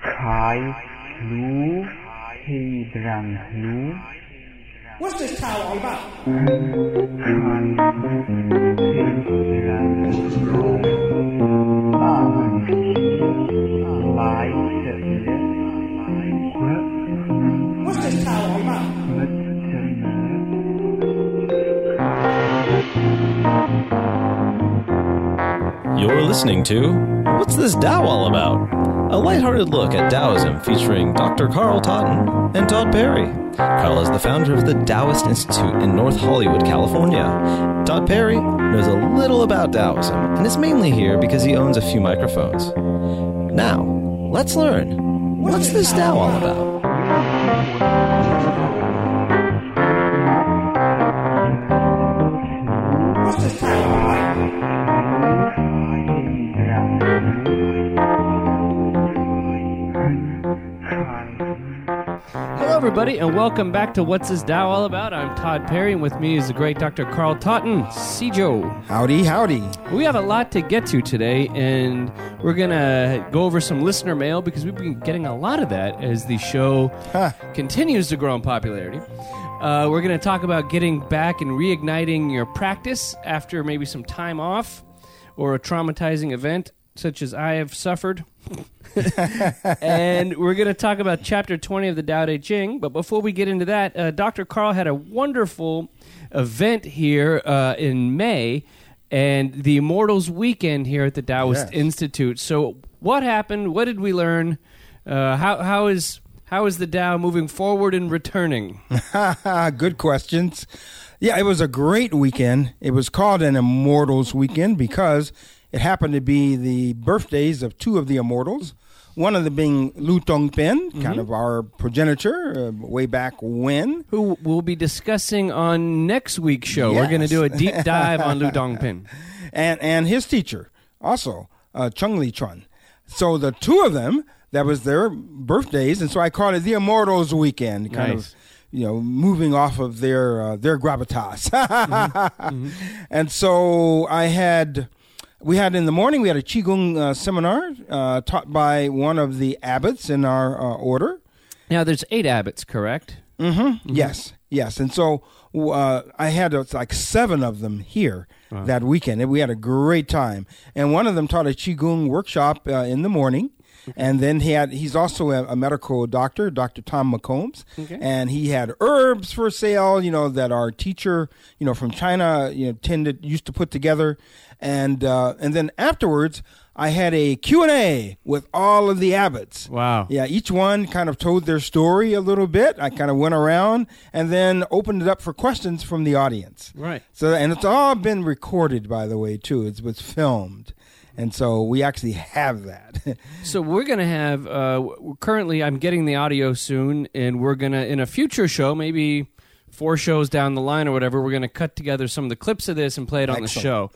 kai. What's this cow all about? All about? You're listening to What's This Tao All About? A lighthearted look at Taoism featuring Dr. Carl Totten and Todd Perry. Carl is the founder of the Taoist Institute in North Hollywood, California. Todd Perry knows a little about Taoism and is mainly here because he owns a few microphones. Now, let's learn. What's this Tao all about? Everybody, and welcome back to What's This Tao All About? I'm Todd Perry, and with me is the great Dr. Carl Totten, Joe. Howdy, howdy. We have a lot to get to today, and we're going to go over some listener mail because we've been getting a lot of that as the show Huh. continues to grow in popularity. Uh, we're going to talk about getting back and reigniting your practice after maybe some time off or a traumatizing event such as I have suffered. and we're going to talk about chapter 20 of the Tao Te Ching. But before we get into that, uh, Dr. Carl had a wonderful event here uh, in May and the Immortals Weekend here at the Taoist Yes. Institute. So, what happened? What did we learn? Uh, how, how is how is the Tao moving forward and returning? Good questions. Yeah, it was a great weekend. It was called an Immortals Weekend because it happened to be the birthdays of two of the immortals. One of them being Lu Dongbin, kind of our progenitor, uh, way back when. Who we'll be discussing on next week's show. We're going to do a deep dive on Lu Dongbin. and and his teacher also uh, Chung Li Chun. So the two of them, that was their birthdays, and so I called it the Immortals Weekend, kind Nice. of you know moving off of their uh, their gravitas. And so I had. We had in the morning. We had a qigong uh, seminar uh, taught by one of the abbots in our uh, order, Now, there's eight abbots, correct? Mm-hmm. Yes, yes. And so uh, I had uh, like seven of them here that weekend, and we had a great time. And one of them taught a qigong workshop uh, in the morning. And then he had he's also a, a medical doctor, Dr. Tom McCombs, and he had herbs for sale, you know, that our teacher, you know, from China, you know, tended used to put together. And uh, and then afterwards I had a Q&A with all of the abbots. Wow. Yeah, each one kind of told their story a little bit. I kind of went around and then opened it up for questions from the audience. Right. So, and it's all been recorded, by the way, too. It was filmed, and so we actually have that. So we're going to have. Uh, currently, I'm getting the audio soon, and we're going to in a future show, maybe four shows down the line or whatever, we're going to cut together some of the clips of this and play it on the Excellent. show,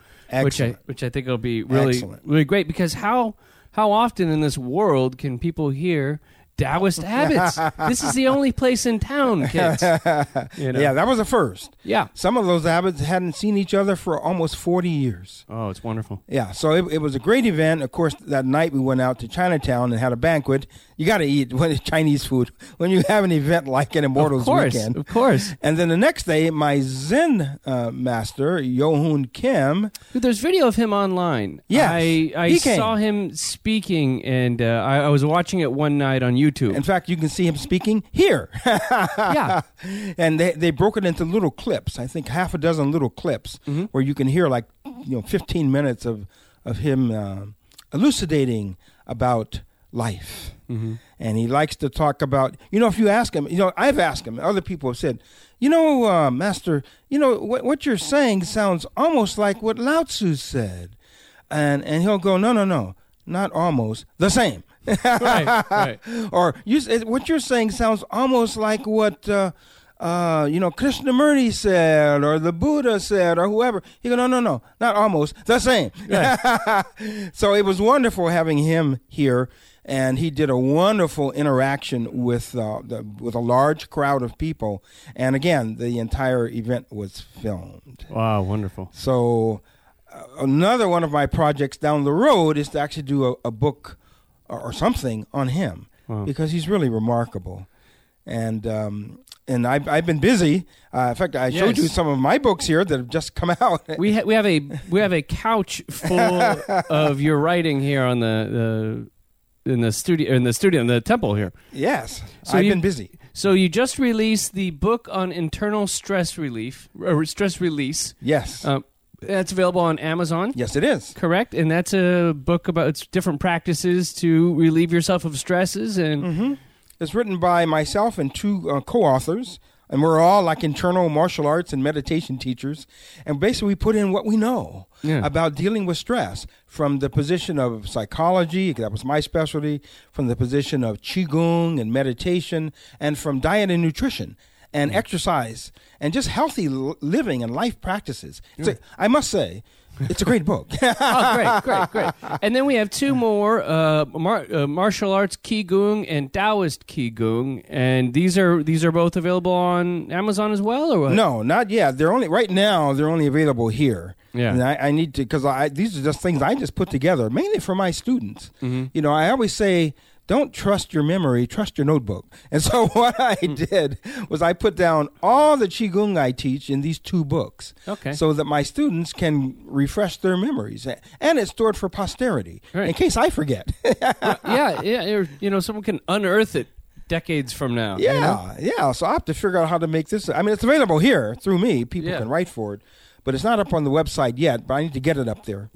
which I which I think will be really Excellent. really great because how how often in this world can people hear Taoist abbots? this is the only place in town, kids. You know? Yeah, that was a first. Yeah. Some of those abbots hadn't seen each other for almost 40 years. Oh, it's wonderful. Yeah, so it, it was a great event. Of course, that night we went out to Chinatown and had a banquet. You got to eat when it's Chinese food when you have an event like an Immortals of course, Weekend. of course. And then the next day, my Zen uh, master, Yohun Kim, Dude, There's video of him online. Yes, I, I saw him speaking, and uh, I, I was watching it one night on YouTube. in fact, you can see him speaking here. yeah, and they, they broke it into little clips. I think half a dozen little clips Mm-hmm. where you can hear like you know 15 minutes of of him uh, elucidating about life. Mm-hmm. And he likes to talk about you know if you ask him, you know I've asked him. Other people have said, you know, uh, Master, you know what what you're saying sounds almost like what Lao Tzu said, and and he'll go, no, no, no, not almost, the same. right, right. or you, what you're saying sounds almost like what uh, uh, you know Krishnamurti said, or the Buddha said, or whoever. You go, no, no, no, not almost the same. so it was wonderful having him here, and he did a wonderful interaction with uh, the, with a large crowd of people. And again, the entire event was filmed. Wow, wonderful. So uh, another one of my projects down the road is to actually do a, a book or, or something on him Wow. because he's really remarkable. And um, and I've, I've been busy. Uh, in fact, I showed you some of my books here that have just come out. We ha- we have a we have a couch full of your writing here on the, the in the studio in the studio in the temple here. yes, So I've you- been busy. So you just released the book on internal stress relief or stress release. Yes, Um, that's available on Amazon. yes, it is. Correct, and that's a book about it's different practices to relieve yourself of stresses and hmm It's written by myself and two uh, co-authors, and we're all like internal martial arts and meditation teachers. And basically, we put in what we know Yeah. about dealing with stress from the position of psychology, that was my specialty, from the position of qigong and meditation, and from diet and nutrition. And mm. exercise and just healthy living and life practices. It's a, I must say, it's a great book. oh, great, great, great. And then we have two more: uh, mar- uh, martial arts Qigong and Taoist Qigong, and these are these are both available on Amazon as well, or what? No, not yet. They're only right now. They're only available here. Yeah. and I, I need to because I these are just things I just put together mainly for my students. Mm-hmm. You know, I always say. Don't trust your memory, trust your notebook. And so what I Hmm. did was I put down all the qigong I teach in these two books. Okay. So that my students can refresh their memories. And it's stored for posterity Right. in case I forget. yeah, yeah. You know, someone can unearth it decades from now. you Yeah, know? yeah. So I have to figure out how to make this. I mean, it's available here through me. People Yeah. can write for it, but it's not up on the website yet. But I need to get it up there.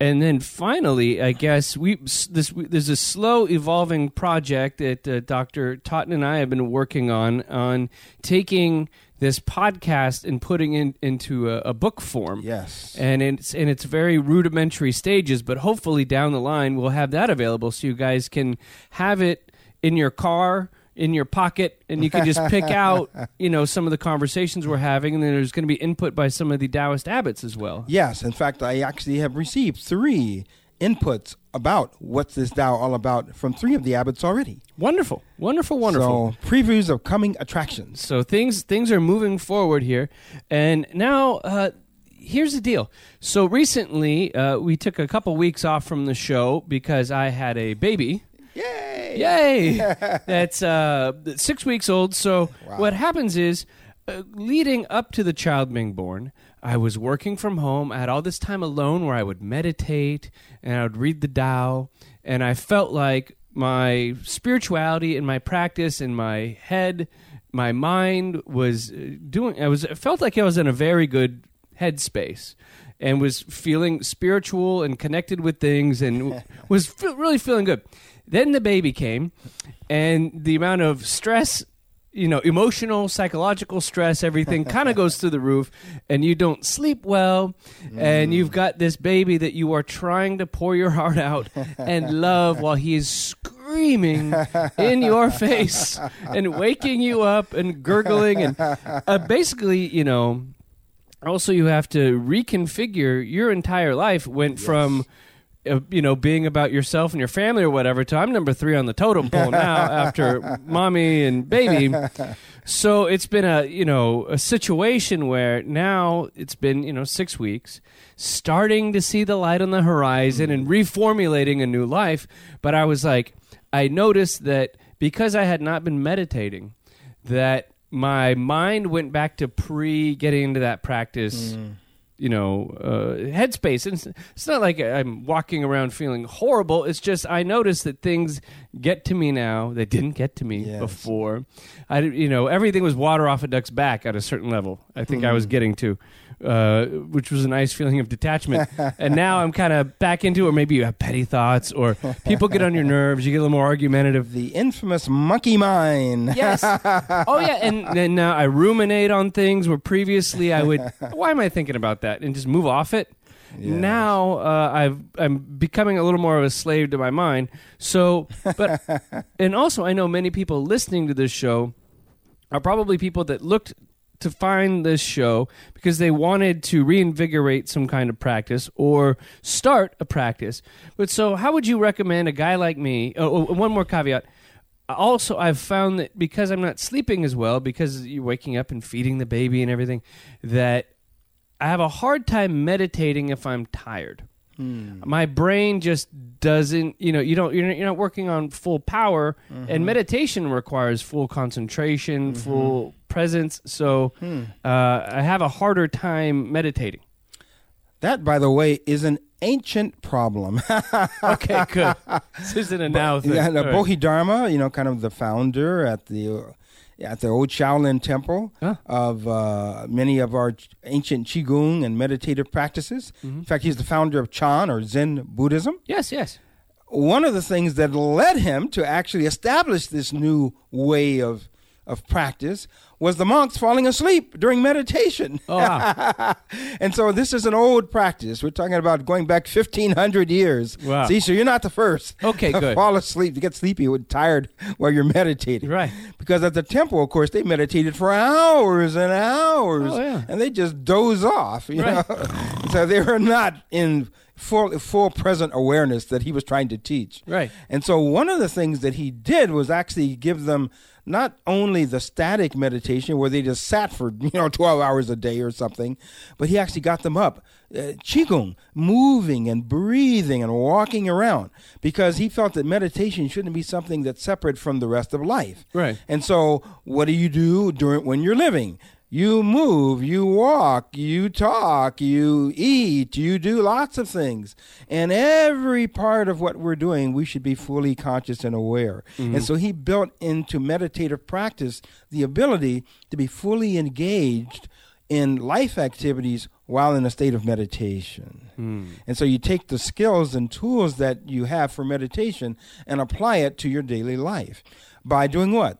And then finally, I guess we this there's a slow evolving project that uh, Dr. Totten and I have been working on on taking this podcast and putting it into a, a book form. Yes. And it's in its very rudimentary stages, but hopefully down the line we'll have that available so you guys can have it in your car, in your pocket, and you can just pick out, you know, some of the conversations we're having, and then there's going to be input by some of the Taoist abbots as well. Yes. In fact, I actually have received three inputs about what's this Tao all about from three of the abbots already. Wonderful, wonderful, wonderful. So previews of coming attractions. So things things are moving forward here, and now uh, here's the deal. So recently, uh, we took a couple weeks off from the show because I had a baby. Yay! Yay! That's uh, six weeks old. So Wow. what happens is, uh, leading up to the child being born, I was working from home. I had all this time alone where I would meditate and I would read the Tao, and I felt like my spirituality and my practice and my head, my mind was uh, doing. I was. I felt like I was in a very good headspace. And was feeling spiritual and connected with things, and was really feeling good. Then the baby came, and the amount of stress, you know, emotional, psychological stress, everything kind of goes through the roof, and you don't sleep well, and you've got this baby that you are trying to pour your heart out and love while he is screaming in your face and waking you up and gurgling and uh, basically, you know. Also, you have to reconfigure your entire life. Went from uh, you know, being about yourself and your family or whatever to I'm number three on the totem pole now after mommy and baby. So it's been a, you know, a situation where now it's been, you know, six weeks, starting to see the light on the horizon and reformulating a new life. But I was like, I noticed that because I had not been meditating, that my mind went back to pre getting into that practice you know uh, headspace. And it's, it's not like i'm walking around feeling horrible. It's just i notice that things get to me now that didn't get to me Yes. before. I you know everything was water off a duck's back at a certain level i think i was getting to uh, which was a nice feeling of detachment and now i'm kind of back into it or maybe you have petty thoughts or people get on your nerves you get a little more argumentative The infamous monkey mind. Yes. Oh yeah, and then now I ruminate on things where previously I would. Why am I thinking about that? And just move off it. Now uh, I've I'm becoming a little more of a slave to my mind. So, but and also I know many people listening to this show are probably people that looked to find this show because they wanted to reinvigorate some kind of practice or start a practice. But so, how would you recommend a guy like me? Oh, oh, one more caveat. Also, I've found that because I'm not sleeping as well, because you're waking up and feeding the baby and everything, that I have a hard time meditating if I'm tired. Hmm. My brain just doesn't. You know, you don't. You're you're not working on full power, and mm-hmm. meditation requires full concentration, mm-hmm. full presence. So uh, I have a harder time meditating. That, by the way, is an ancient problem. Okay, good. this isn't a now thing. Yeah, the right. Bodhidharma, you know, kind of the founder at the at the old Shaolin Temple Huh. of uh, many of our ancient qigong and meditative practices. Mm-hmm. In fact, he's the founder of Chan or Zen Buddhism. Yes, yes. One of the things that led him to actually establish this new way of of practice was the monks falling asleep during meditation. Oh, wow. and so this is an old practice. We're talking about going back 1500 years. Wow. See, so you're not the first Okay, to good. fall asleep, to get sleepy or tired while you're meditating. Right. Because at the temple, of course, they meditated for hours and hours. Oh, yeah. And they just doze off, you Right. know. so they were not in full full present awareness that he was trying to teach. Right. And so one of the things that he did was actually give them not only the static meditation where they just sat for you know 12 hours a day or something, but he actually got them up, uh, qigong, moving and breathing and walking around because he felt that meditation shouldn't be something that's separate from the rest of life. Right. And so what do you do during when you're living? You move, you walk, you talk, you eat, you do lots of things. And every part of what we're doing, we should be fully conscious and aware. Mm-hmm. And so he built into meditative practice the ability to be fully engaged in life activities while in a state of meditation. Hmm. And so you take the skills and tools that you have for meditation and apply it to your daily life by doing what?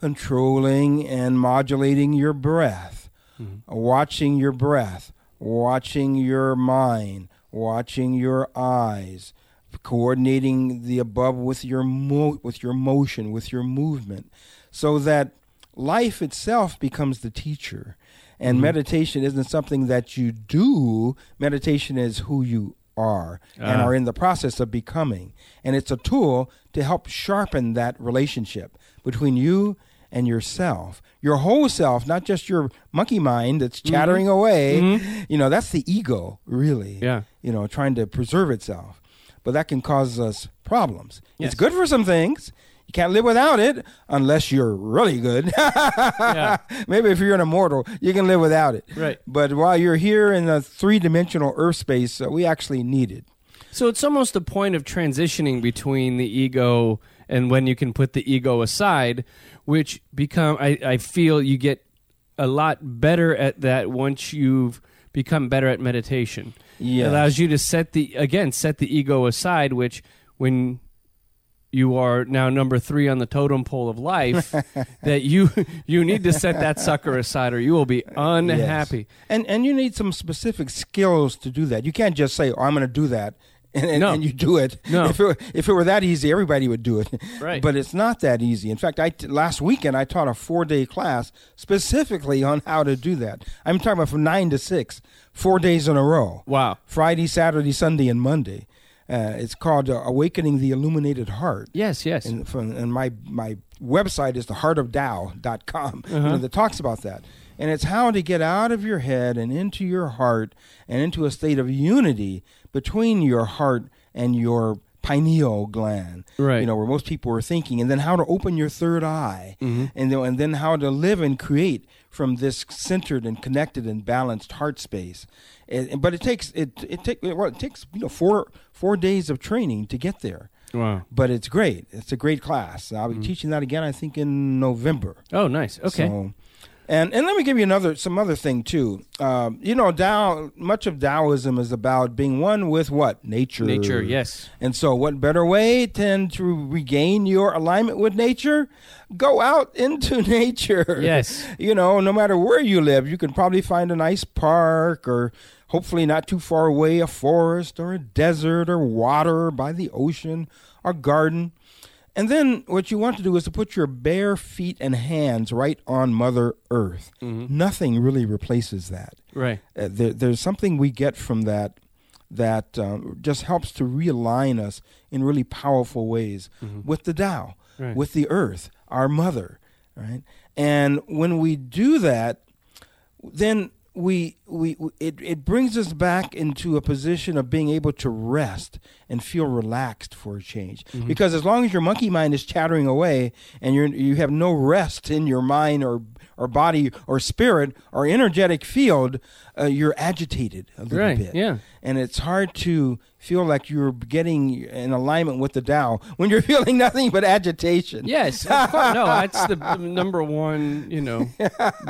Controlling and modulating your breath, watching your breath, watching your mind, watching your eyes, coordinating the above with your mo- with your motion, with your movement, so that life itself becomes the teacher. And meditation isn't something that you do. Meditation is who you are and Ah. are in the process of becoming. And it's a tool to help sharpen that relationship between you and yourself. Your whole self, not just your monkey mind that's chattering away. You know, that's the ego, really. Yeah. You know, trying to preserve itself. But that can cause us problems. Yes. It's good for some things. You can't live without it unless you're really good. Yeah. Maybe if you're an immortal, you can live without it. Right. But while you're here in a three dimensional Earth space, uh, we actually need it. So it's almost a point of transitioning between the ego and when you can put the ego aside, which become I, I feel you get a lot better at that once you've become better at meditation. Yes. It allows you to set the again set the ego aside, which when you are now number three on the totem pole of life, that you you need to set that sucker aside, or you will be unhappy. Yes. And and you need some specific skills to do that. You can't just say, "Oh, I'm going to do that." And, and, No. and you do it. No. If it, if it were that easy, everybody would do it. Right. But it's not that easy. In fact, I t- last weekend I taught a four day class specifically on how to do that. I'm talking about from nine to six, four days in a row. Wow. Friday, Saturday, Sunday, and Monday. Uh, it's called uh, Awakening the Illuminated Heart. Yes, yes. And, from, and my, my website is theheartofdao.com you Uh-huh. know, that talks about that. And it's how to get out of your head and into your heart and into a state of unity between your heart and your pineal gland. Right. You know, where most people are thinking. And then how to open your third eye. Mm-hmm. And, then, and then how to live and create from this centered and connected and balanced heart space. And, but it takes it it take well it takes you know four four days of training to get there wow. but it's great. It's a great class. I'll be teaching that again. I think in November. Oh, nice. Okay. So, and and let me give you another some other thing too. Um, you know, Tao. Much of Taoism is about being one with what nature. Nature, yes. And so, what better way than to regain your alignment with nature? Go out into nature. Yes. You know, no matter where you live, you can probably find a nice park or hopefully not too far away a forest or a desert or water by the ocean or garden. And then what you want to do is to put your bare feet and hands right on Mother Earth. Nothing really replaces that. Right. Uh, there, there's something we get from that that um, just helps to realign us in really powerful ways with the Tao, Right. with the Earth, our Mother, right? And when we do that, then we, we it it brings us back into a position of being able to rest and feel relaxed for a change. Because as long as your monkey mind is chattering away and you you have no rest in your mind or or body or spirit or energetic field, uh, you're agitated a little Right, bit. yeah. And it's hard to feel like you're getting in alignment with the Tao when you're feeling nothing but agitation. Yes, no, that's the number one, you know,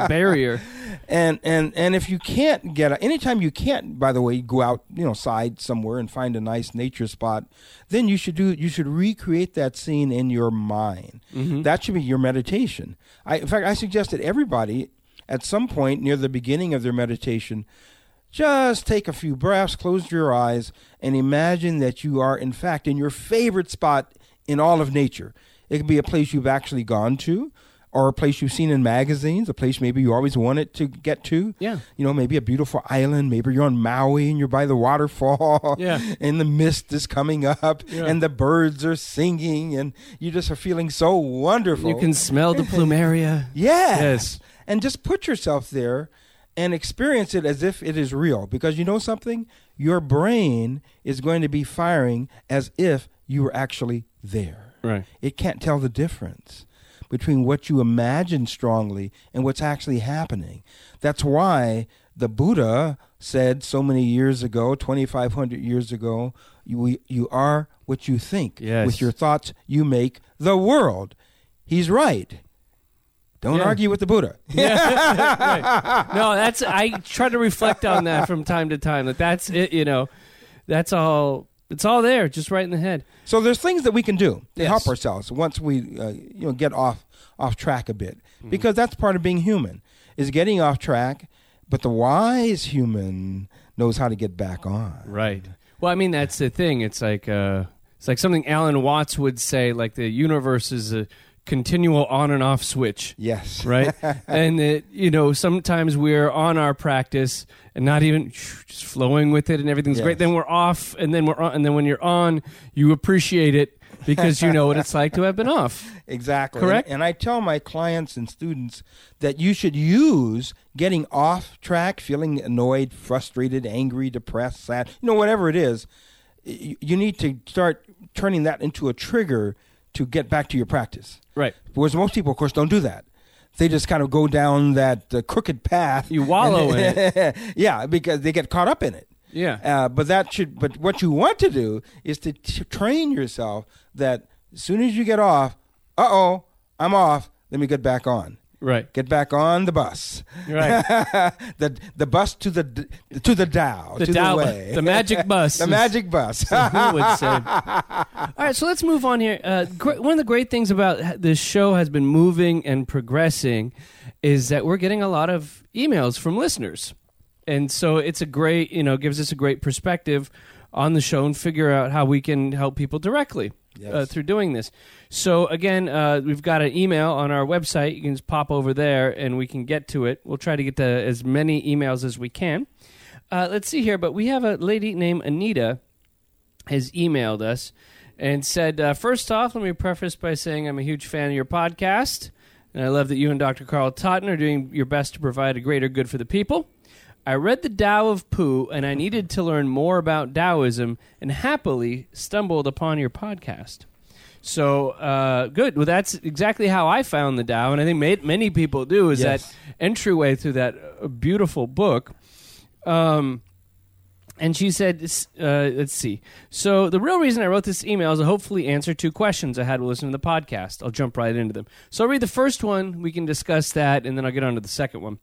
barrier. and and and if you can't get a, anytime you can't by the way go out you know side somewhere and find a nice nature spot then you should do you should recreate that scene in your mind mm-hmm. that should be your meditation i in fact i suggest that everybody at some point near the beginning of their meditation just take a few breaths close your eyes and imagine that you are in fact in your favorite spot in all of nature it could be a place you've actually gone to or a place you've seen in magazines, a place maybe you always wanted to get to. Yeah. You know, maybe a beautiful island. Maybe you're on Maui and you're by the waterfall. Yeah. And the mist is coming up Yeah. and the birds are singing and you just are feeling so wonderful. You can smell the plumeria. Yes. Yes. And just put yourself there and experience it as if it is real. Because you know something? Your brain is going to be firing as if you were actually there. Right. It can't tell the difference between what you imagine strongly and what's actually happening. That's why the Buddha said so many years ago, 2,500 years ago, you, you are what you think. Yes. With your thoughts, you make the world. He's right. Don't Yeah. argue with the Buddha. No, that's I try to reflect on that from time to time. That that's it. You know, that's all. It's all there, just right in the head. So there's things that we can do to Yes. help ourselves once we uh, you know get off off track a bit Mm-hmm. because that's part of being human is getting off track but the wise human knows how to get back on. Right. Well, I mean, that's the thing. It's like uh, it's like something Alan Watts would say. Like the universe is a continual on and off switch. Yes. right? and that you know sometimes we're on our practice and not even just flowing with it, and everything's Yes. great. Then we're off, and then we're on, and then when you're on, you appreciate it because you know what it's like to have been off. Exactly. Correct? And, and I tell my clients and students that you should use getting off track, feeling annoyed, frustrated, angry, depressed, sad, you know, whatever it is, you need to start turning that into a trigger to get back to your practice. Right. Whereas most people, of course, don't do that. They just kind of go down that uh, crooked path. You wallow in it. yeah, because they get caught up in it. Yeah. Uh, but that should. But what you want to do is to t- train yourself that as soon as you get off, uh oh, I'm off. Let me get back on. Right. Get back on the bus. Right. the the bus to the to the Tao. The to Tao- the way. the magic bus the magic bus. Who would say? All right, so let's move on here. Uh, one of the great things about this show has been moving and progressing is that we're getting a lot of emails from listeners, and so it's a great, you know, gives us a great perspective on the show and figure out how we can help people directly uh, through doing this. So again, uh, we've got an email on our website. You can just pop over there, and we can get to it. We'll try to get to as many emails as we can. Uh, let's see here, but we have a lady named Anita has emailed us and said, uh, first off, let me preface by saying I'm a huge fan of your podcast, and I love that you and Dr. Carl Totten are doing your best to provide a greater good for the people. I read the Tao of Pooh, and I needed to learn more about Taoism, and happily stumbled upon your podcast. So uh, good. Well, that's exactly how I found the Tao, and I think ma- many people do. Is Yes. that entryway through that uh, beautiful book? Um, and she said, uh, let's see. So, the real reason I wrote this email is to hopefully answer two questions I had while listening to the podcast. I'll jump right into them. So, I'll read the first one. We can discuss that, and then I'll get on to the second one.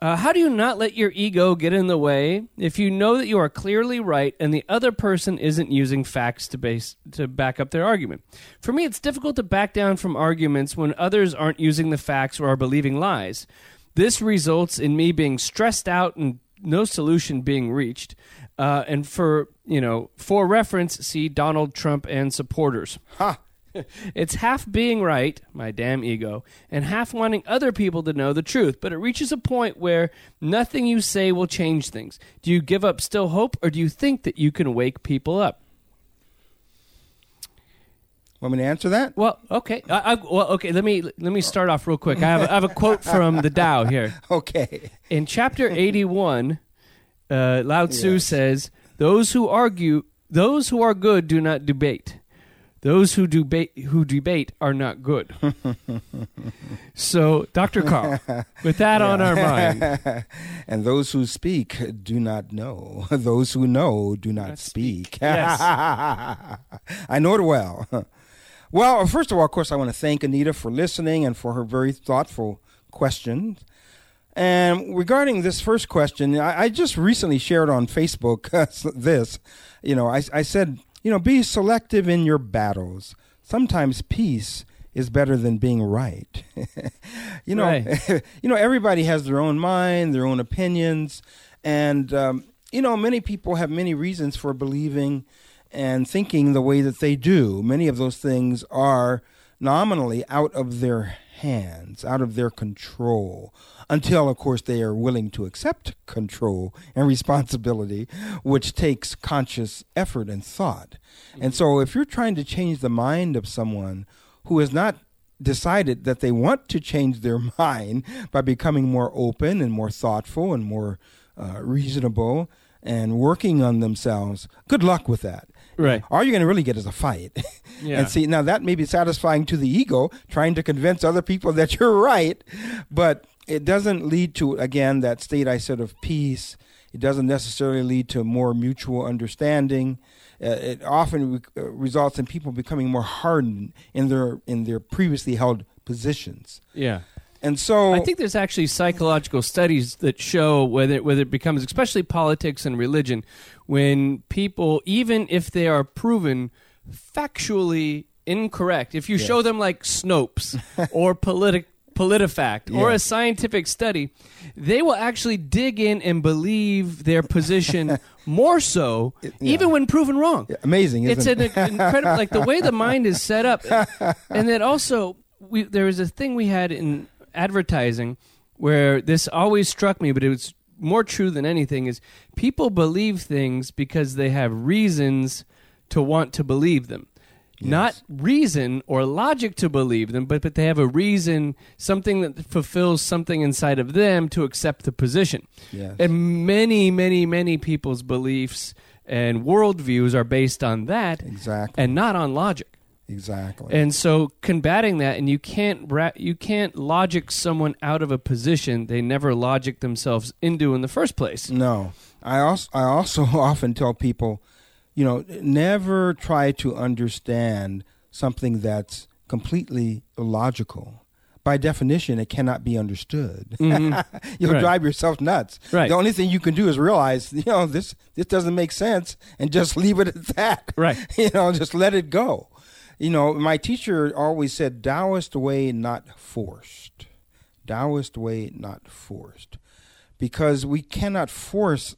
Uh, how do you not let your ego get in the way if you know that you are clearly right and the other person isn't using facts to base to back up their argument? For me, it's difficult to back down from arguments when others aren't using the facts or are believing lies. This results in me being stressed out and no solution being reached. Uh, and for you know, for reference, see Donald Trump and supporters. Ha! It's half being right, my damn ego, and half wanting other people to know the truth. But it reaches a point where nothing you say will change things. Do you give up still hope, or do you think that you can wake people up? Want me to answer that? Well, okay. I, I, well, okay. Let me let me start off real quick. I have, I have a quote from the Tao here. Okay. In chapter eighty-one, uh, Lao Tzu Yes. says, "Those who argue, those who are good, do not debate. Those who debate, who debate, are not good." so, Doctor Carl, with that on our mind, and those who speak do not know. Those who know do not, Not speak. speak. Yes. I know it well. Well, first of all, of course, I want to thank Anita for listening and for her very thoughtful questions. And regarding this first question, I, I just recently shared on Facebook this. You know, I, I said, you know, be selective in your battles. Sometimes peace is better than being right. you know, Right. you know, everybody has their own mind, their own opinions, and um, you know, many people have many reasons for believing and thinking the way that they do. Many of those things are nominally out of their hands, out of their control, until, of course, they are willing to accept control and responsibility, which takes conscious effort and thought. And so, if you're trying to change the mind of someone who has not decided that they want to change their mind by becoming more open and more thoughtful and more uh, reasonable and working on themselves, good luck with that. Right. All you're going to really get is a fight. Yeah. and see, now that may be satisfying to the ego, trying to convince other people that you're right, but it doesn't lead to, again, that state I said of peace. It doesn't necessarily lead to more mutual understanding. Uh, it often re- uh, results in people becoming more hardened in their in their previously held positions. yeah. And so I think there's actually psychological studies that show whether whether it becomes especially politics and religion when people even if they are proven factually incorrect if you show them like Snopes or politic PolitiFact or a scientific study they will actually dig in and believe their position more so even when proven wrong. Amazing, isn't it's it? an incredible like the way the mind is set up. And then also we there was a thing we had in advertising where this always struck me but it was more true than anything is people believe things because they have reasons to want to believe them not reason or logic to believe them but but they have a reason something that fulfills something inside of them to accept the position Yes. and many many many people's beliefs and worldviews are based on that exactly. and not on logic. Exactly. And so combating that, and you can't ra- you can't logic someone out of a position they never logic themselves into in the first place. No, I also I also often tell people, you know, never try to understand something that's completely illogical. By definition, it cannot be understood. You'll Mm-hmm. Right. drive yourself nuts. Right. The only thing you can do is realize, you know, this this doesn't make sense, and just leave it at that. Right. you know, just let it go. You know, my teacher always said, "Taoist way, not forced. Taoist way, not forced." because we cannot force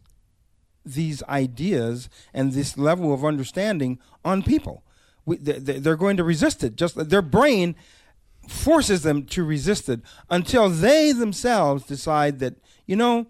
these ideas and this level of understanding on people. We, they- they- they're going to resist it. Just their brain forces them to resist it until they themselves decide that you know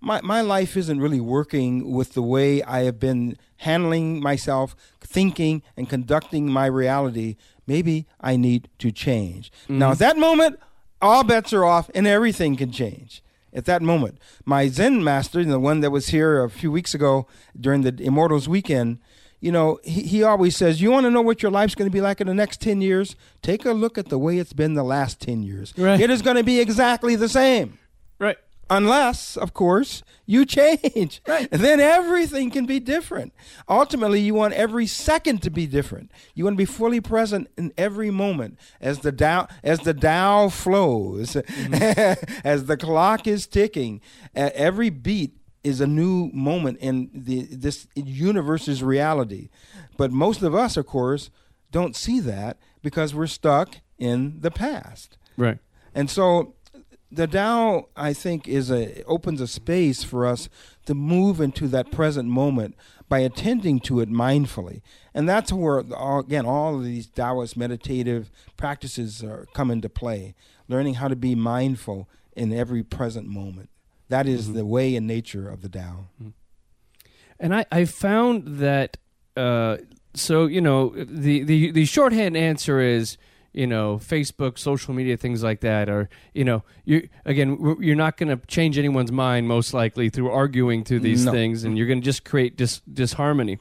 my my life isn't really working with the way I have been handling myself, thinking and conducting my reality. Maybe I need to change. Now mm-hmm. at that moment, all bets are off and everything can change. At that moment, my Zen master, the one that was here a few weeks ago during the Immortals weekend, you know, he, he always says, You want to know what your life's going to be like in the next 10 years? Take a look at the way it's been the last 10 years. Right. It is going to be exactly the same. Unless, of course, you change. Right. Then everything can be different. Ultimately, you want every second to be different. You want to be fully present in every moment as the Tao, as the Tao flows, as the clock is ticking. Uh, every beat is a new moment in the this universe's reality. But most of us, of course, don't see that because we're stuck in the past. Right. And so the Tao, I think, is a opens a space for us to move into that present moment by attending to it mindfully, and that's where all, again all of these Taoist meditative practices are, come into play. Learning how to be mindful in every present moment. That is the way and nature of the Tao. And I, I found that uh, so you know the the the shorthand answer is you know Facebook, social media, things like that or you know you again you're not going to change anyone's mind most likely through arguing through these No. things, and you're going to just create dis- disharmony.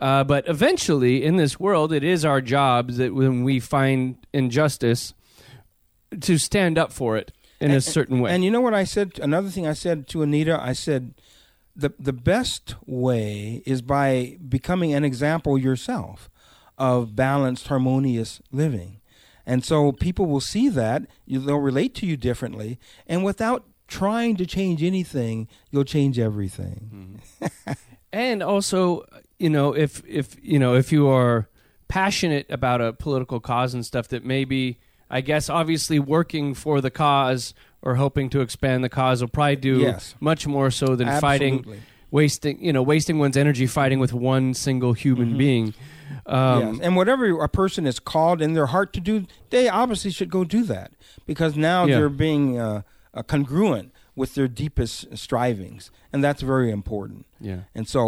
Uh, but eventually, in this world, it is our job that when we find injustice, to stand up for it in a certain way. And you know what I said? Another thing I said to Anita, I said, the the best way is by becoming an example yourself of balanced, harmonious living, and so people will see that they'll relate to you differently, and without trying to change anything, you'll change everything. Mm-hmm. and also you know if if you know if you are passionate about a political cause and stuff that maybe i guess obviously working for the cause or hoping to expand the cause will probably do Yes. much more so than fighting Absolutely. Wasting you know wasting one's energy fighting with one single human being um, Mm-hmm. yes. And whatever a person is called in their heart to do, they obviously should go do that because now Yeah. they're being uh, congruent with their deepest strivings, and that's very important. yeah And so,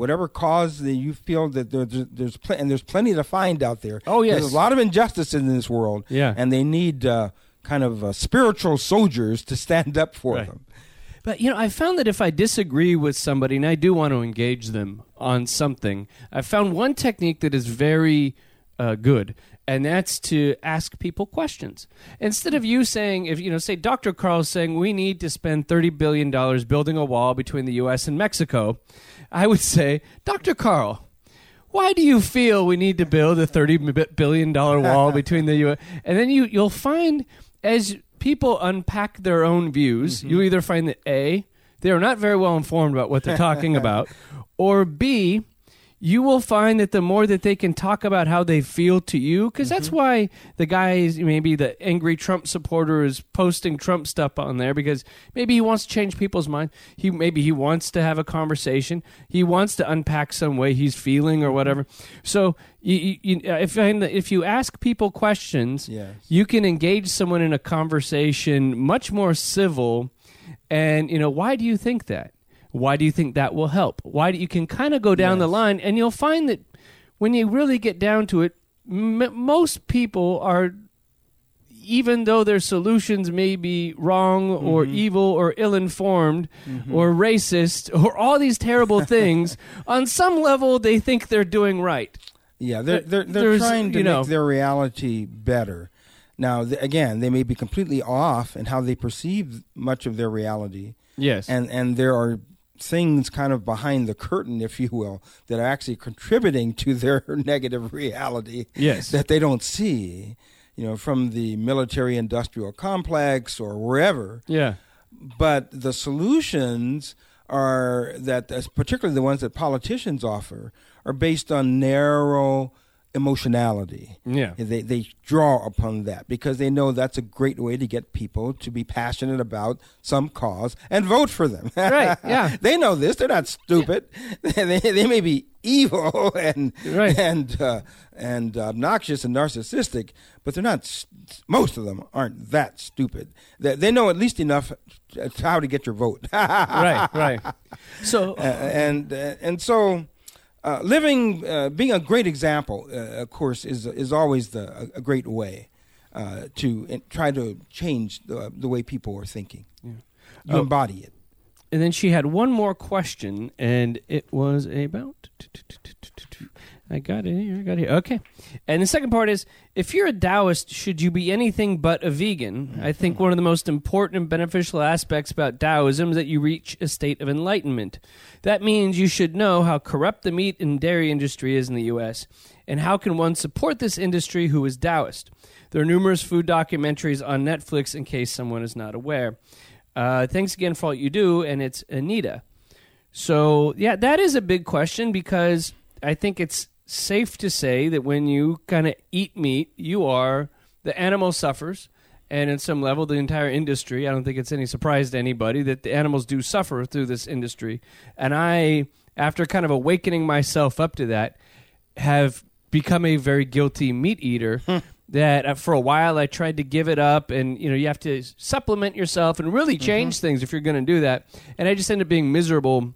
whatever cause that you feel that there's there's pl- and there's plenty to find out there. Oh, yes. there's a lot of injustice in this world. Yeah. and they need uh, kind of uh, spiritual soldiers to stand up for Right. them. But you know, I found that if I disagree with somebody and I do want to engage them on something, I found one technique that is very uh, good, and that's to ask people questions instead of you saying, if you know, say Dr. Carl's saying we need to spend thirty billion dollars building a wall between the U.S. and Mexico, I would say, Dr. Carl. Why do you feel we need to build a thirty billion dollar wall between the U.S. and then you you'll find as people unpack their own views, mm-hmm. you either find that a they are not very well informed about what they're talking about, or b you will find that the more that they can talk about how they feel to you, because that's mm-hmm. why the guys, maybe the angry Trump supporter, is posting Trump stuff on there because maybe he wants to change people's mind. He maybe he wants to have a conversation. He wants to unpack some way he's feeling or mm-hmm. whatever. So you, you, if if you ask people questions, Yes. you can engage someone in a conversation much more civil. And you know why do you think that? Why do you think that will help? Why do you can kind of go down the line, and you'll find that when you really get down to it, m- most people are, even though their solutions may be wrong or mm-hmm. evil or ill-informed mm-hmm. or racist or all these terrible things, on some level they think they're doing right. Yeah, they're they're, they're There's, trying to make know- their reality better. Now, th- again, they may be completely off in how they perceive much of their reality, Yes. and and there are things kind of behind the curtain, if you will, that are actually contributing to their negative reality. Yes. that they don't see, you know, from the military-industrial complex or wherever yeah. but the solutions are that particularly the ones that politicians offer are based on narrow emotionality Yeah. they, they draw upon that because they know that's a great way to get people to be passionate about some cause and vote for them Right, yeah. they know this they're not stupid they, they may be evil and Right. and uh, and obnoxious and narcissistic, but they're not. Most of them aren't that stupid. They, they know at least enough how to get your vote. right, right. So Uh, and uh, and so uh, living, uh, being a great example, uh, of course, is is always the a, great way uh, to try to change the the way people are thinking. You Oh. embody it. And then she had one more question, and it was about. I got it here. I got it here. Okay. And the second part is if you're a Taoist, should you be anything but a vegan? I think one of the most important and beneficial aspects about Taoism is that you reach a state of enlightenment. That means you should know how corrupt the meat and dairy industry is in the U.S., and how can one support this industry who is Taoist. There are numerous food documentaries on Netflix in case someone is not aware. Uh, thanks again for all you do, and it's Anita. So, yeah, that is a big question because I think it's safe to say that when you kind of eat meat, you are the animal suffers, and in some level, the entire industry. I don't think it's any surprise to anybody that the animals do suffer through this industry. And I, after kind of awakening myself up to that, have become a very guilty meat eater. that uh, for a while I tried to give it up, and you know you have to supplement yourself and really change things if you're going to do that. And I just ended up being miserable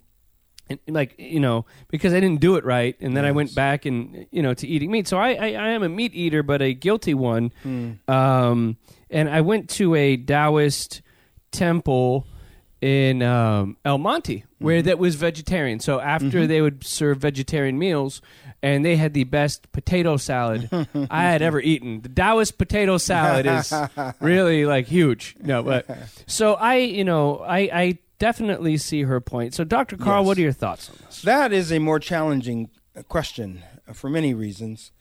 and, like you know because I didn't do it right, and then I went back and you know to eating meat. So I I, I am a meat eater, but a guilty one. Um, and I went to a Taoist temple in um, El Monte where that was vegetarian. So after they would serve vegetarian meals, and they had the best potato salad I had ever eaten. The Taoist potato salad is really like huge. No, but so I, you know, I, I definitely see her point. So, Dr. Carl, Yes. what are your thoughts on this? That is a more challenging question uh, for many reasons.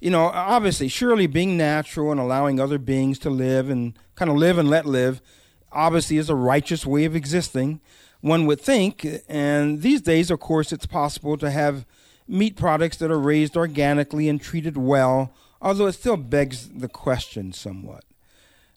You know, obviously, surely being natural and allowing other beings to live and kind of live and let live obviously is a righteous way of existing, one would think. And these days, of course, it's possible to have meat products that are raised organically and treated well, although it still begs the question somewhat.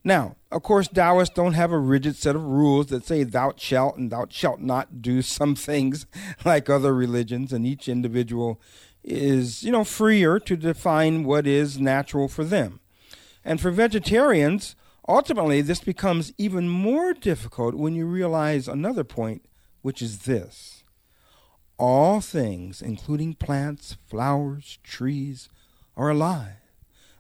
Now, of course, Taoists don't have a rigid set of rules that say thou shalt and thou shalt not do some things like other religions, and each individual is, you know, freer to define what is natural for them. And for vegetarians, ultimately, this becomes even more difficult when you realize another point, which is this all things, including plants, flowers, trees, are alive.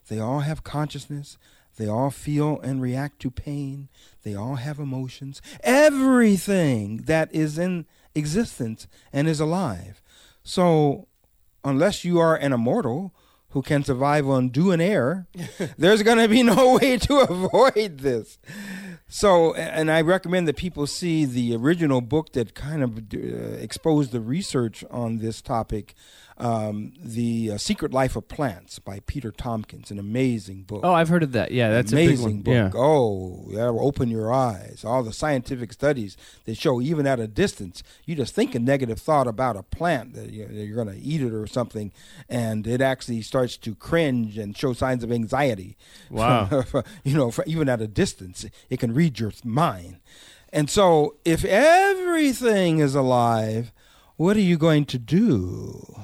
They all have consciousness. They all feel and react to pain. They all have emotions. Everything that is in existence and is alive. So, unless you are an immortal who can survive on dew and air, there's going to be no way to avoid this. So, and I recommend that people see the original book that kind of uh, exposed the research on this topic, um, The uh, Secret Life of Plants by Peter Tompkins, an amazing book. Oh, I've heard of that. Yeah, that's amazing a big one. book. Oh, that will open your eyes. All the scientific studies that show, even at a distance, you just think a negative thought about a plant that you- that you're going to eat it or something, and it actually starts to cringe and show signs of anxiety. Wow. you know, even at a distance, it can read your mind. And so, if everything is alive, what are you going to do?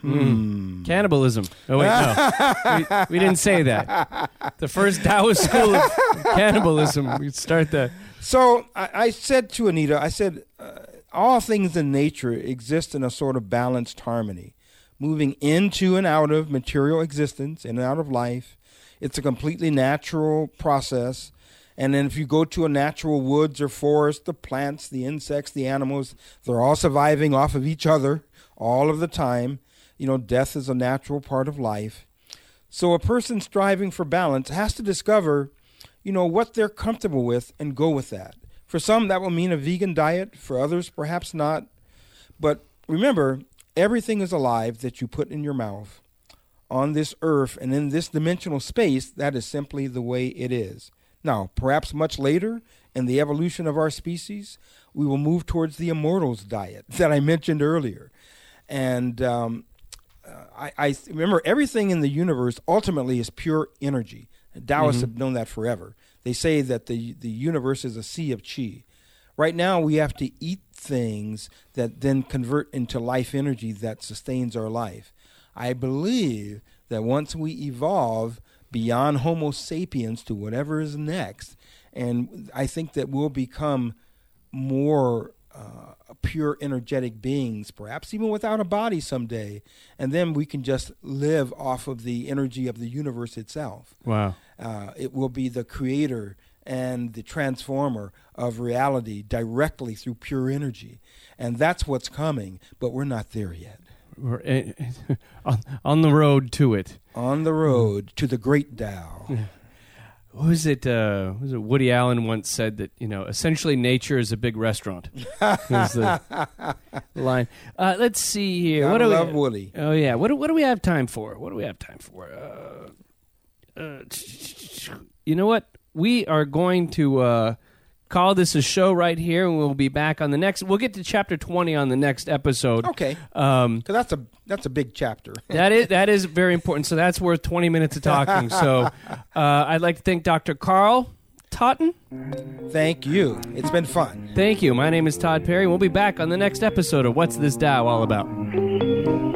Hmm. Cannibalism. Oh wait, no, we, we didn't say that. The first Taoist school of cannibalism. We start that. So I, I said to Anita, I said, uh, all things in nature exist in a sort of balanced harmony, moving into and out of material existence, in and out of life. It's a completely natural process. And then if you go to a natural woods or forest, the plants, the insects, the animals, they're all surviving off of each other all of the time. You know, death is a natural part of life. So a person striving for balance has to discover, you know, what they're comfortable with and go with that. For some, that will mean a vegan diet. For others, perhaps not. But remember, everything is alive that you put in your mouth on this earth and in this dimensional space. That is simply the way it is. Now, perhaps much later in the evolution of our species, we will move towards the immortals diet that I mentioned earlier. And um, I, I remember everything in the universe ultimately is pure energy. Taoists have known that forever. They say that the the universe is a sea of chi. Right now, we have to eat things that then convert into life energy that sustains our life. I believe that once we evolve beyond Homo sapiens to whatever is next, and I think that we'll become more uh, pure energetic beings, perhaps even without a body someday, and then we can just live off of the energy of the universe itself. Wow. Uh, it will be the creator and the transformer of reality directly through pure energy, and that's what's coming. But we're not there yet. We're eh, on, on the road to it. On the road to the great Tao. What was it? Uh, was it? Woody Allen once said that you know, essentially, nature is a big restaurant. was the line. Uh, let's see here. What do we? love Woody. Oh yeah. What do, what do we have time for? What do we have time for? Uh, uh, you know what? We are going to uh, call this a show right here, and we'll be back on the next. We'll get to chapter twenty on the next episode. Okay, Um, because that's a that's a big chapter. that is that is very important. So that's worth twenty minutes of talking. So uh, I'd like to thank Dr. Carl Totton. Thank you. It's been fun. Thank you. My name is Todd Perry. We'll be back on the next episode of What's This Tao All About.